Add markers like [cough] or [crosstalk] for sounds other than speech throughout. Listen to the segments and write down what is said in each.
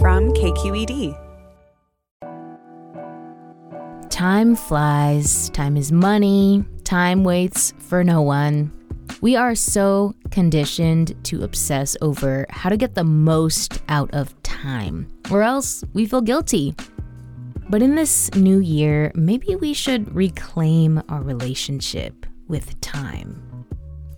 From KQED. Time flies, time is money, time waits for no one. We are so conditioned to obsess over how to get the most out of time, or else we feel guilty. But in this new year, maybe we should reclaim our relationship with time.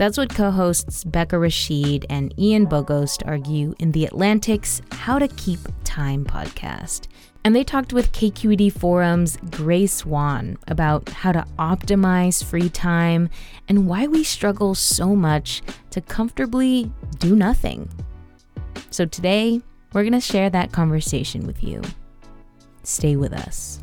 That's what co hosts Becca Rashid and Ian Bogost argue in The Atlantic's How to Keep Time podcast. And they talked with KQED Forum's Grace Won about how to optimize free time and why we struggle so much to comfortably do nothing. So today, we're going to share that conversation with you. Stay with us.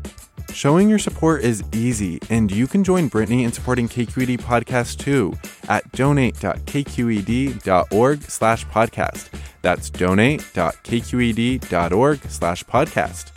Showing your support is easy, and you can join Brittany in supporting KQED Podcast too at donate.kqed.org slash podcast. That's donate.kqed.org slash podcast.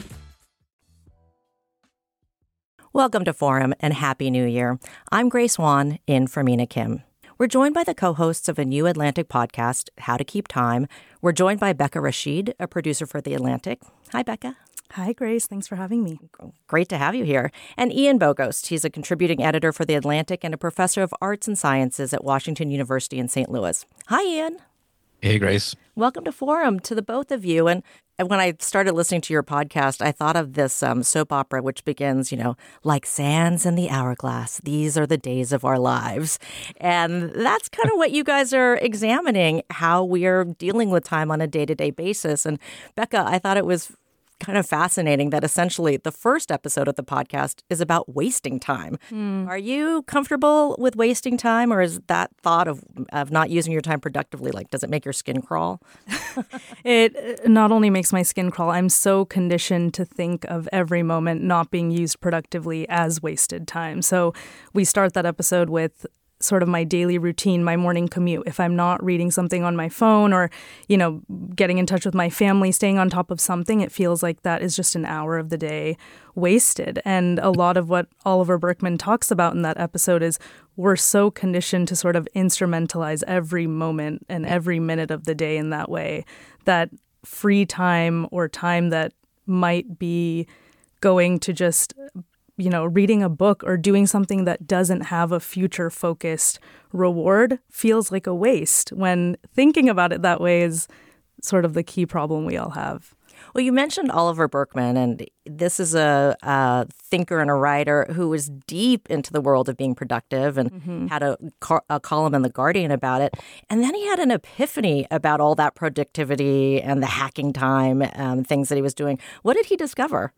Welcome to Forum and Happy New Year. I'm Grace Won in for Mina Kim. We're joined by the co hosts of a new Atlantic podcast, How to Keep Time. We're joined by Becca Rashid, a producer for The Atlantic. Hi, Becca. Hi, Grace. Thanks for having me. Great to have you here. And Ian Bogost. He's a contributing editor for The Atlantic and a professor of arts and sciences at Washington University in St. Louis. Hi, Ian. Hey, Grace. Welcome to Forum to the both of you. And when I started listening to your podcast, I thought of this um, soap opera, which begins, you know, like sands in the hourglass. These are the days of our lives. And that's kind of what you guys are examining how we are dealing with time on a day to day basis. And Becca, I thought it was kind of fascinating that essentially the first episode of the podcast is about wasting time. Mm. Are you comfortable with wasting time, or is that thought of of not using your time productively like does it make your skin crawl? [laughs] it not only makes my skin crawl. I'm so conditioned to think of every moment not being used productively as wasted time. So we start that episode with sort of my daily routine, my morning commute. If I'm not reading something on my phone or, you know, getting in touch with my family, staying on top of something, it feels like that is just an hour of the day wasted. And a lot of what Oliver Burkeman talks about in that episode is we're so conditioned to sort of instrumentalize every moment and every minute of the day in that way that free time or time that might be going to just you know, reading a book or doing something that doesn't have a future focused reward feels like a waste when thinking about it that way is sort of the key problem we all have. Well, you mentioned Oliver Burkeman, and this is a, a thinker and a writer who was deep into the world of being productive and mm-hmm. had a, a column in The Guardian about it. And then he had an epiphany about all that productivity and the hacking time and things that he was doing. What did he discover?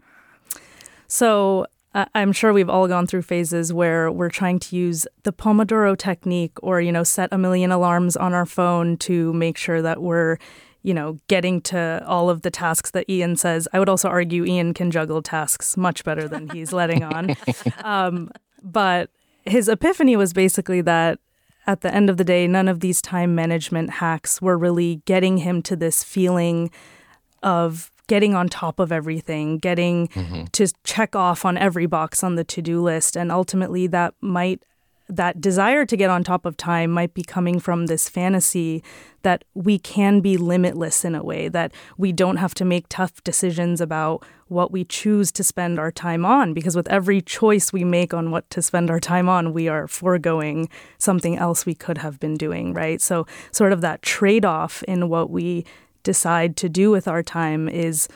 So I'm sure we've all gone through phases where we're trying to use the Pomodoro technique or, you know, set a million alarms on our phone to make sure that we're, you know, getting to all of the tasks that Ian says. I would also argue Ian can juggle tasks much better than he's letting on. [laughs] Um, but his epiphany was basically that at the end of the day, none of these time management hacks were really getting him to this feeling of getting on top of everything, getting mm-hmm. to check off on every box on the to do list. And ultimately, that might that desire to get on top of time might be coming from this fantasy that we can be limitless in a way, that we don't have to make tough decisions about what we choose to spend our time on. Because with every choice we make on what to spend our time on, we are foregoing something else we could have been doing, right? So, sort of that trade off in what we decide to do with our time is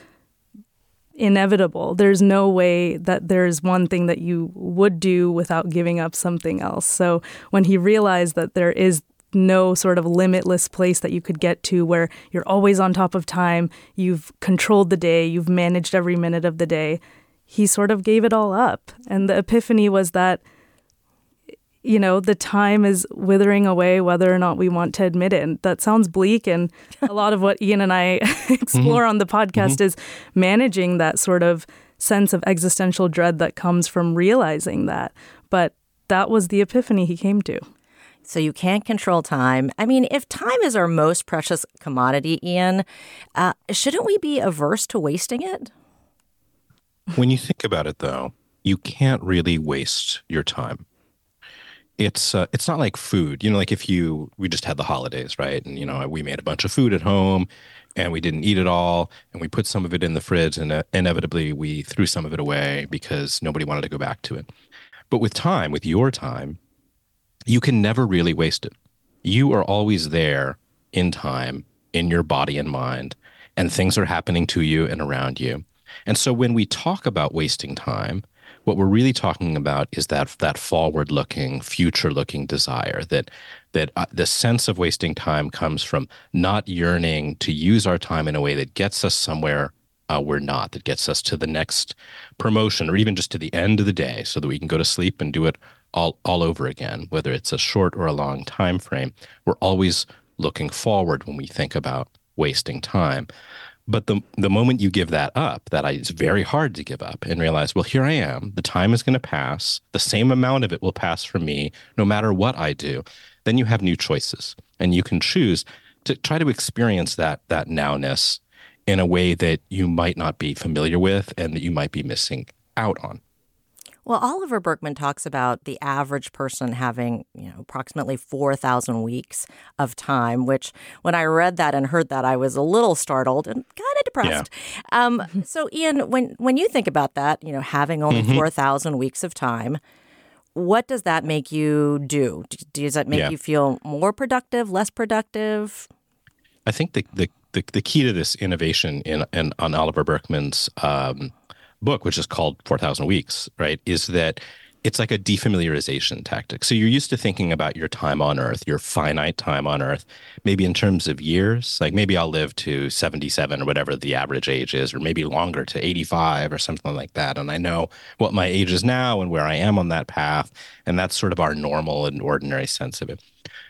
inevitable. There's no way that there's one thing that you would do without giving up something else. So when he realized that there is no sort of limitless place that you could get to where you're always on top of time, you've controlled the day, you've managed every minute of the day, he sort of gave it all up. And the epiphany was that you know, the time is withering away whether or not we want to admit it. And that sounds bleak. And [laughs] a lot of what Ian and I [laughs] explore mm-hmm. on the podcast mm-hmm. is managing that sort of sense of existential dread that comes from realizing that. But that was the epiphany he came to. So you can't control time. I mean, if time is our most precious commodity, Ian, uh, shouldn't we be averse to wasting it? When you think about it, though, you can't really waste your time it's uh, it's not like food. You know, like if you we just had the holidays, right? And you know, we made a bunch of food at home and we didn't eat it all and we put some of it in the fridge and uh, inevitably we threw some of it away because nobody wanted to go back to it. But with time, with your time, you can never really waste it. You are always there in time in your body and mind and things are happening to you and around you. And so when we talk about wasting time, what we're really talking about is that that forward looking future looking desire that that uh, the sense of wasting time comes from not yearning to use our time in a way that gets us somewhere uh, we're not that gets us to the next promotion or even just to the end of the day so that we can go to sleep and do it all all over again whether it's a short or a long time frame. We're always looking forward when we think about wasting time but the the moment you give that up, that I, it's very hard to give up and realize, well, here I am. The time is going to pass. The same amount of it will pass for me, no matter what I do. Then you have new choices, and you can choose to try to experience that that nowness in a way that you might not be familiar with and that you might be missing out on. Well, Oliver Burkeman talks about the average person having, you know, approximately 4,000 weeks of time, which when I read that and heard that, I was a little startled and kind of depressed. Yeah. Um, so, Ian, when, when you think about that, you know, having only mm-hmm. 4,000 weeks of time, what does that make you do? Does that make yeah. you feel more productive, less productive? I think the, the, the, the key to this innovation in, in on Oliver Burkeman's um, book, which is called 4,000 Weeks, right, is that it's like a defamiliarization tactic. So you're used to thinking about your time on earth, your finite time on earth, maybe in terms of years. Like maybe I'll live to 77 or whatever the average age is, or maybe longer to 85 or something like that. And I know what my age is now and where I am on that path. And that's sort of our normal and ordinary sense of it.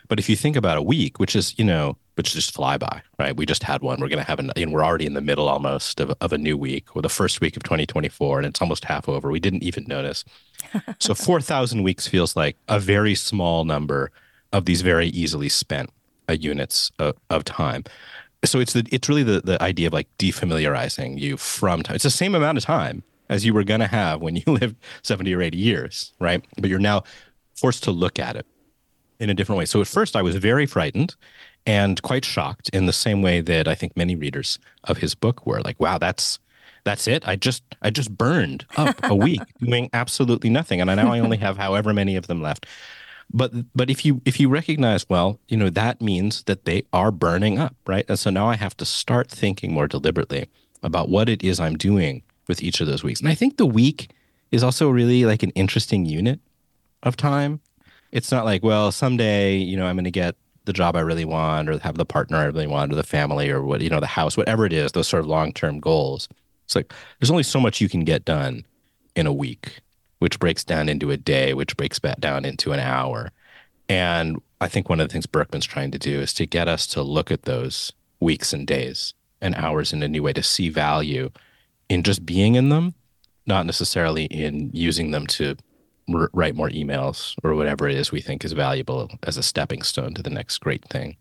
But if you think about a week, which is, you know, which is just fly by, right? We just had one. We're going to have an, and we're already in the middle almost of, of a new week or the first week of 2024, and it's almost half over. We didn't even notice. [laughs] so 4,000 weeks feels like a very small number of these very easily spent uh, units of, of time. So it's the, it's really the, the idea of like defamiliarizing you from time. It's the same amount of time as you were going to have when you [laughs] lived 70 or 80 years, right? But you're now forced to look at it in a different way. So at first I was very frightened and quite shocked in the same way that I think many readers of his book were like, wow, that's that's it. I just I just burned up a [laughs] week doing absolutely nothing. And I now I only have however many of them left. But but if you if you recognize, well, you know, that means that they are burning up, right? And so now I have to start thinking more deliberately about what it is I'm doing with each of those weeks. And I think the week is also really like an interesting unit of time. It's not like, well, someday, you know, I'm going to get the job I really want or have the partner I really want or the family or what, you know, the house, whatever it is, those sort of long term goals. It's like there's only so much you can get done in a week. which breaks down into a day, which breaks back down into an hour. And I think one of the things Burkeman's trying to do is to get us to look at those weeks and days and hours in a new way to see value in just being in them, not necessarily in using them to r- write more emails or whatever it is we think is valuable as a stepping stone to the next great thing.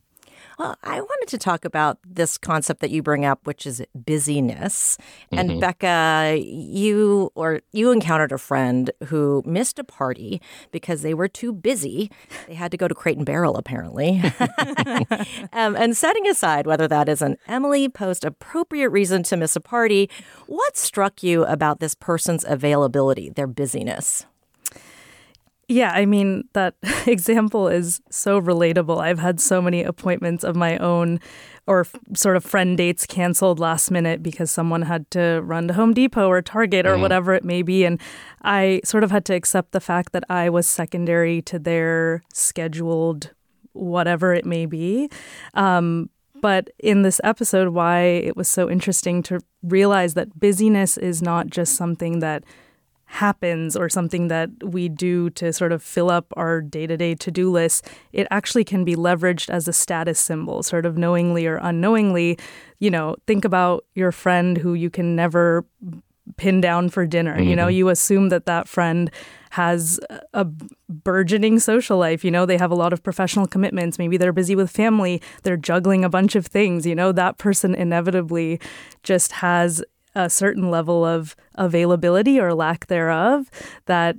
Well, I wanted to talk about this concept that you bring up, which is busyness. And Mhm. Becca, you or you encountered a friend who missed a party because they were too busy. They had to go to Crate and Barrel, apparently. [laughs] um, and setting aside whether that is an Emily Post appropriate reason to miss a party, what struck you about this person's availability, their busyness? Yeah, I mean, that [laughs] example is so relatable. I've had so many appointments of my own or f- sort of friend dates canceled last minute because someone had to run to Home Depot or Target or Mhm. whatever it may be. And I sort of had to accept the fact that I was secondary to their scheduled whatever it may be. Um, but in this episode, why it was so interesting to realize that busyness is not just something that happens or something that we do to sort of fill up our day to day to do list, it actually can be leveraged as a status symbol, sort of knowingly or unknowingly. You know, think about your friend who you can never pin down for dinner. You know, Mhm. you assume that that friend has a burgeoning social life. You know, they have a lot of professional commitments. Maybe they're busy with family, they're juggling a bunch of things. You know, that person inevitably just has a certain level of availability or lack thereof that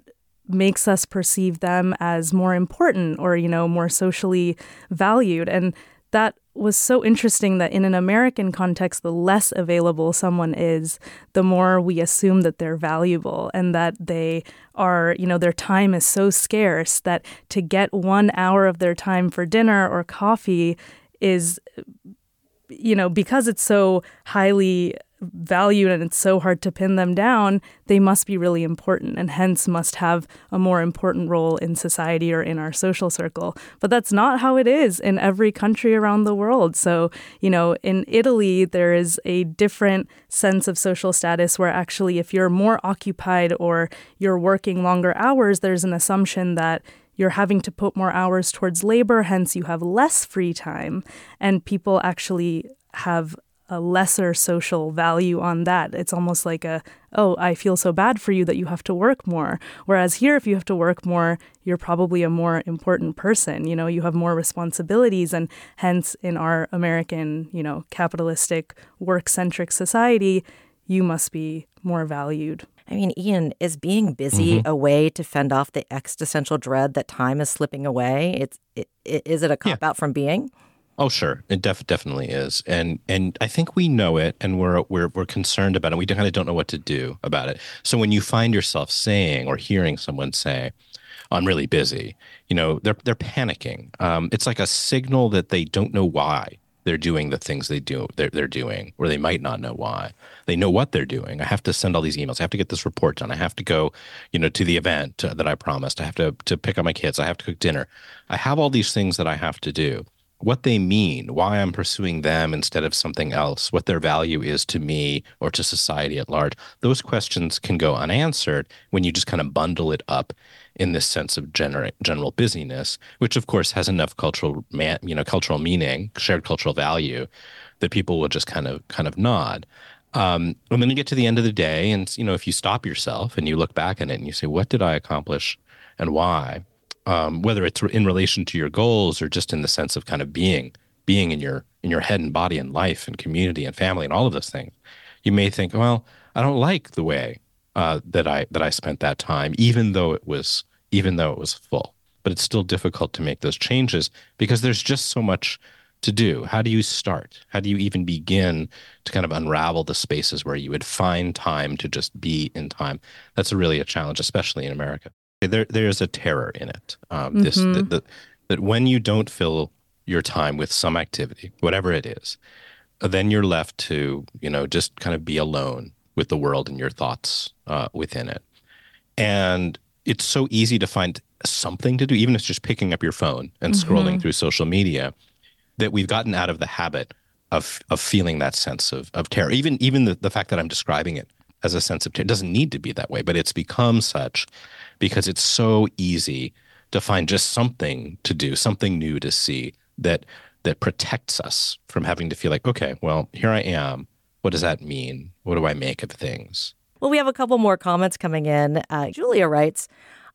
makes us perceive them as more important or you know more socially valued. And that was so interesting that in an American context, the less available someone is, the more we assume that they're valuable and that they are, you know, their time is so scarce that to get one hour of their time for dinner or coffee is, you know, because it's so highly valued and it's so hard to pin them down, they must be really important and hence must have a more important role in society or in our social circle. But that's not how it is in every country around the world. So, you know, in Italy, there is a different sense of social status where actually, if you're more occupied or you're working longer hours, there's an assumption that you're having to put more hours towards labor, hence, you have less free time. And people actually have a lesser social value on that. It's almost like a, oh, I feel so bad for you that you have to work more. Whereas here, if you have to work more, you're probably a more important person. You know, you have more responsibilities. And hence, in our American, you know, capitalistic, work centric society, you must be more valued. I mean, Ian, is being busy Mm-hmm. a way to fend off the existential dread that time is slipping away? It's it, it, is it a cop out from being? Oh, sure, it def- definitely is, and and I think we know it, and we're we're we're concerned about it. We kind of don't know what to do about it. So when you find yourself saying or hearing someone say, "I'm really busy," you know, they're they're panicking. Um, it's like a signal that they don't know why they're doing the things they do they're, they're doing, or they might not know why. They know what they're doing. I have to send all these emails. I have to get this report done. I have to go, you know, to the event uh, that I promised. I have to to pick up my kids. I have to cook dinner. I have all these things that I have to do what they mean, why I'm pursuing them instead of something else, what their value is to me or to society at large. Those questions can go unanswered when you just kind of bundle it up in this sense of gener- general busyness, which of course has enough cultural, you know, cultural meaning, shared cultural value, that people will just kind of kind of nod. Um, and then you get to the end of the day, and you know, if you stop yourself and you look back at it and you say, "What did I accomplish, and why?" Um, whether it's in relation to your goals or just in the sense of kind of being being in your in your head and body and life and community and family and all of those things you may think well i don't like the way uh, that i that i spent that time even though it was even though it was full. But it's still difficult to make those changes because there's just so much to do. How do you start? How do you even begin to kind of unravel the spaces where you would find time to just be in time? That's really a challenge especially in america there there's a terror in it. Um, This Mhm. that, that that when you don't fill your time with some activity, whatever it is, then you're left to you know just kind of be alone with the world and your thoughts uh, within it. And it's so easy to find something to do, even if it's just picking up your phone and scrolling Mhm. through social media, that we've gotten out of the habit of of feeling that sense of of terror. Even even the, the fact that I'm describing it as a sense of terror it doesn't need to be that way, but it's become such because it's so easy to find just something to do, something new to see that that protects us from having to feel like, okay, well, here I am. What does that mean? What do I make of things? Well, we have a couple more comments coming in. Uh, Julia writes,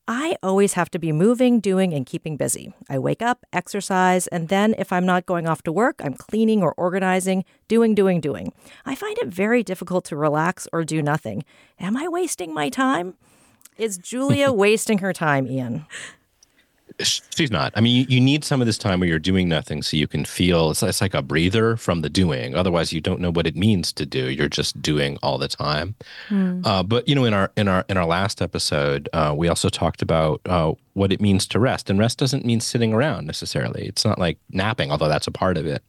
I always have to be moving, doing, and keeping busy. I wake up, exercise, and then if I'm not going off to work, I'm cleaning or organizing, doing, doing, doing. I find it very difficult to relax or do nothing. Am I wasting my time? Is Julia [laughs] wasting her time, Ian? she's not. I mean, you, you, need some of this time where you're doing nothing so you can feel it's, it's like a breather from the doing. Otherwise, you don't know what it means to do. You're just doing all the time. Mm. Uh, but you know, in our in our in our last episode, uh, we also talked about uh, what it means to rest, and rest doesn't mean sitting around necessarily. It's not like napping, although that's a part of it.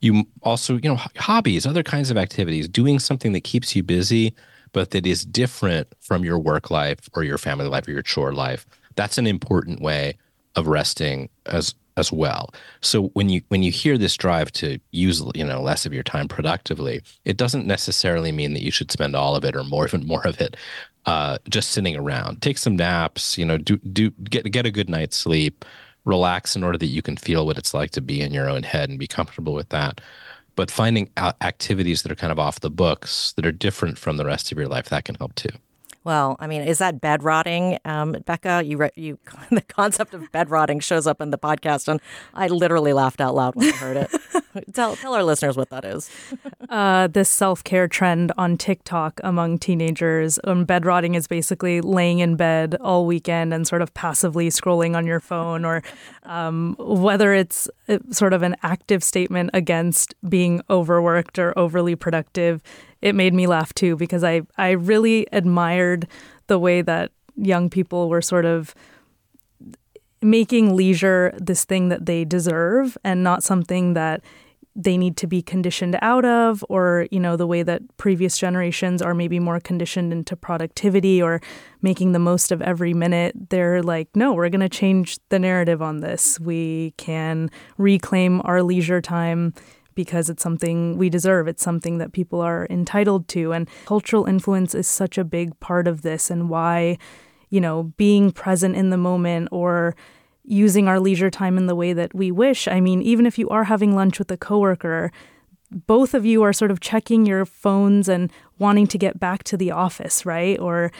You also, you know, hobbies, other kinds of activities, doing something that keeps you busy, but that is different from your work life or your family life or your chore life. That's an important way of resting as as well. So when you when you hear this drive to use you know less of your time productively, it doesn't necessarily mean that you should spend all of it or more [laughs] even more of it uh, just sitting around. Take some naps. You know, do do get get a good night's sleep. Relax in order that you can feel what it's like to be in your own head and be comfortable with that. But finding out activities that are kind of off the books that are different from the rest of your life that can help too. Well, I mean, is that bed rotting, um, Becca? You, re- you, [laughs] the concept of bed rotting shows up in the podcast, and I literally laughed out loud when I heard it. [laughs] tell, tell our listeners what that is. [laughs] uh, this self care trend on TikTok among teenagers. Um, bed rotting is basically laying in bed all weekend and sort of passively scrolling on your phone, or um, whether it's uh, sort of an active statement against being overworked or overly productive it made me laugh too because I I really admired the way that young people were sort of making leisure this thing that they deserve and not something that they need to be conditioned out of or you know the way that previous generations are maybe more conditioned into productivity or making the most of every minute. They're like no we're going to change the narrative on this. We can reclaim our leisure time because it's something we deserve. It's something that people are entitled to. And cultural influence is such a big part of this and why, you know, being present in the moment or using our leisure time in the way that we wish. I mean, even if you are having lunch with a coworker, both of you are sort of checking your phones and wanting to get back to the office, right? Or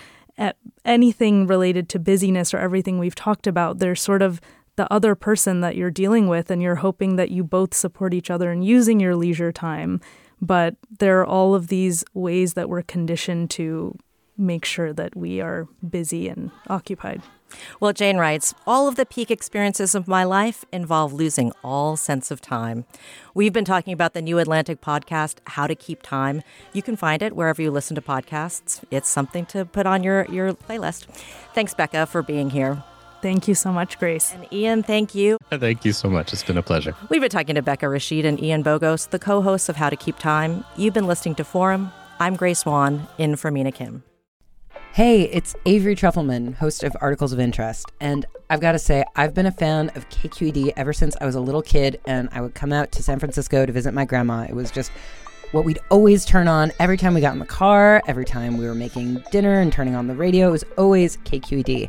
anything related to busyness or everything we've talked about, there's sort of the other person that you're dealing with and you're hoping that you both support each other in using your leisure time. But there are all of these ways that we're conditioned to make sure that we are busy and occupied. Well, Jane writes, all of the peak experiences of my life involve losing all sense of time. We've been talking about the New Atlantic podcast, How to Keep Time. You can find it wherever you listen to podcasts. It's something to put on your, your playlist. Thanks, Becca, for being here. Thank you so much, Grace. And Ian, thank you. Thank you so much. It's been a pleasure. We've been talking to Becca Rashid and Ian Bogost, the co hosts of How to Keep Time. You've been listening to Forum. I'm Grace Won, in for Mina Kim. Hey, it's Avery Trufelman, host of Articles of Interest. And I've got to say, I've been a fan of KQED ever since I was a little kid and I would come out to San Francisco to visit my grandma. It was just what we'd always turn on every time we got in the car, every time we were making dinner and turning on the radio. It was always KQED.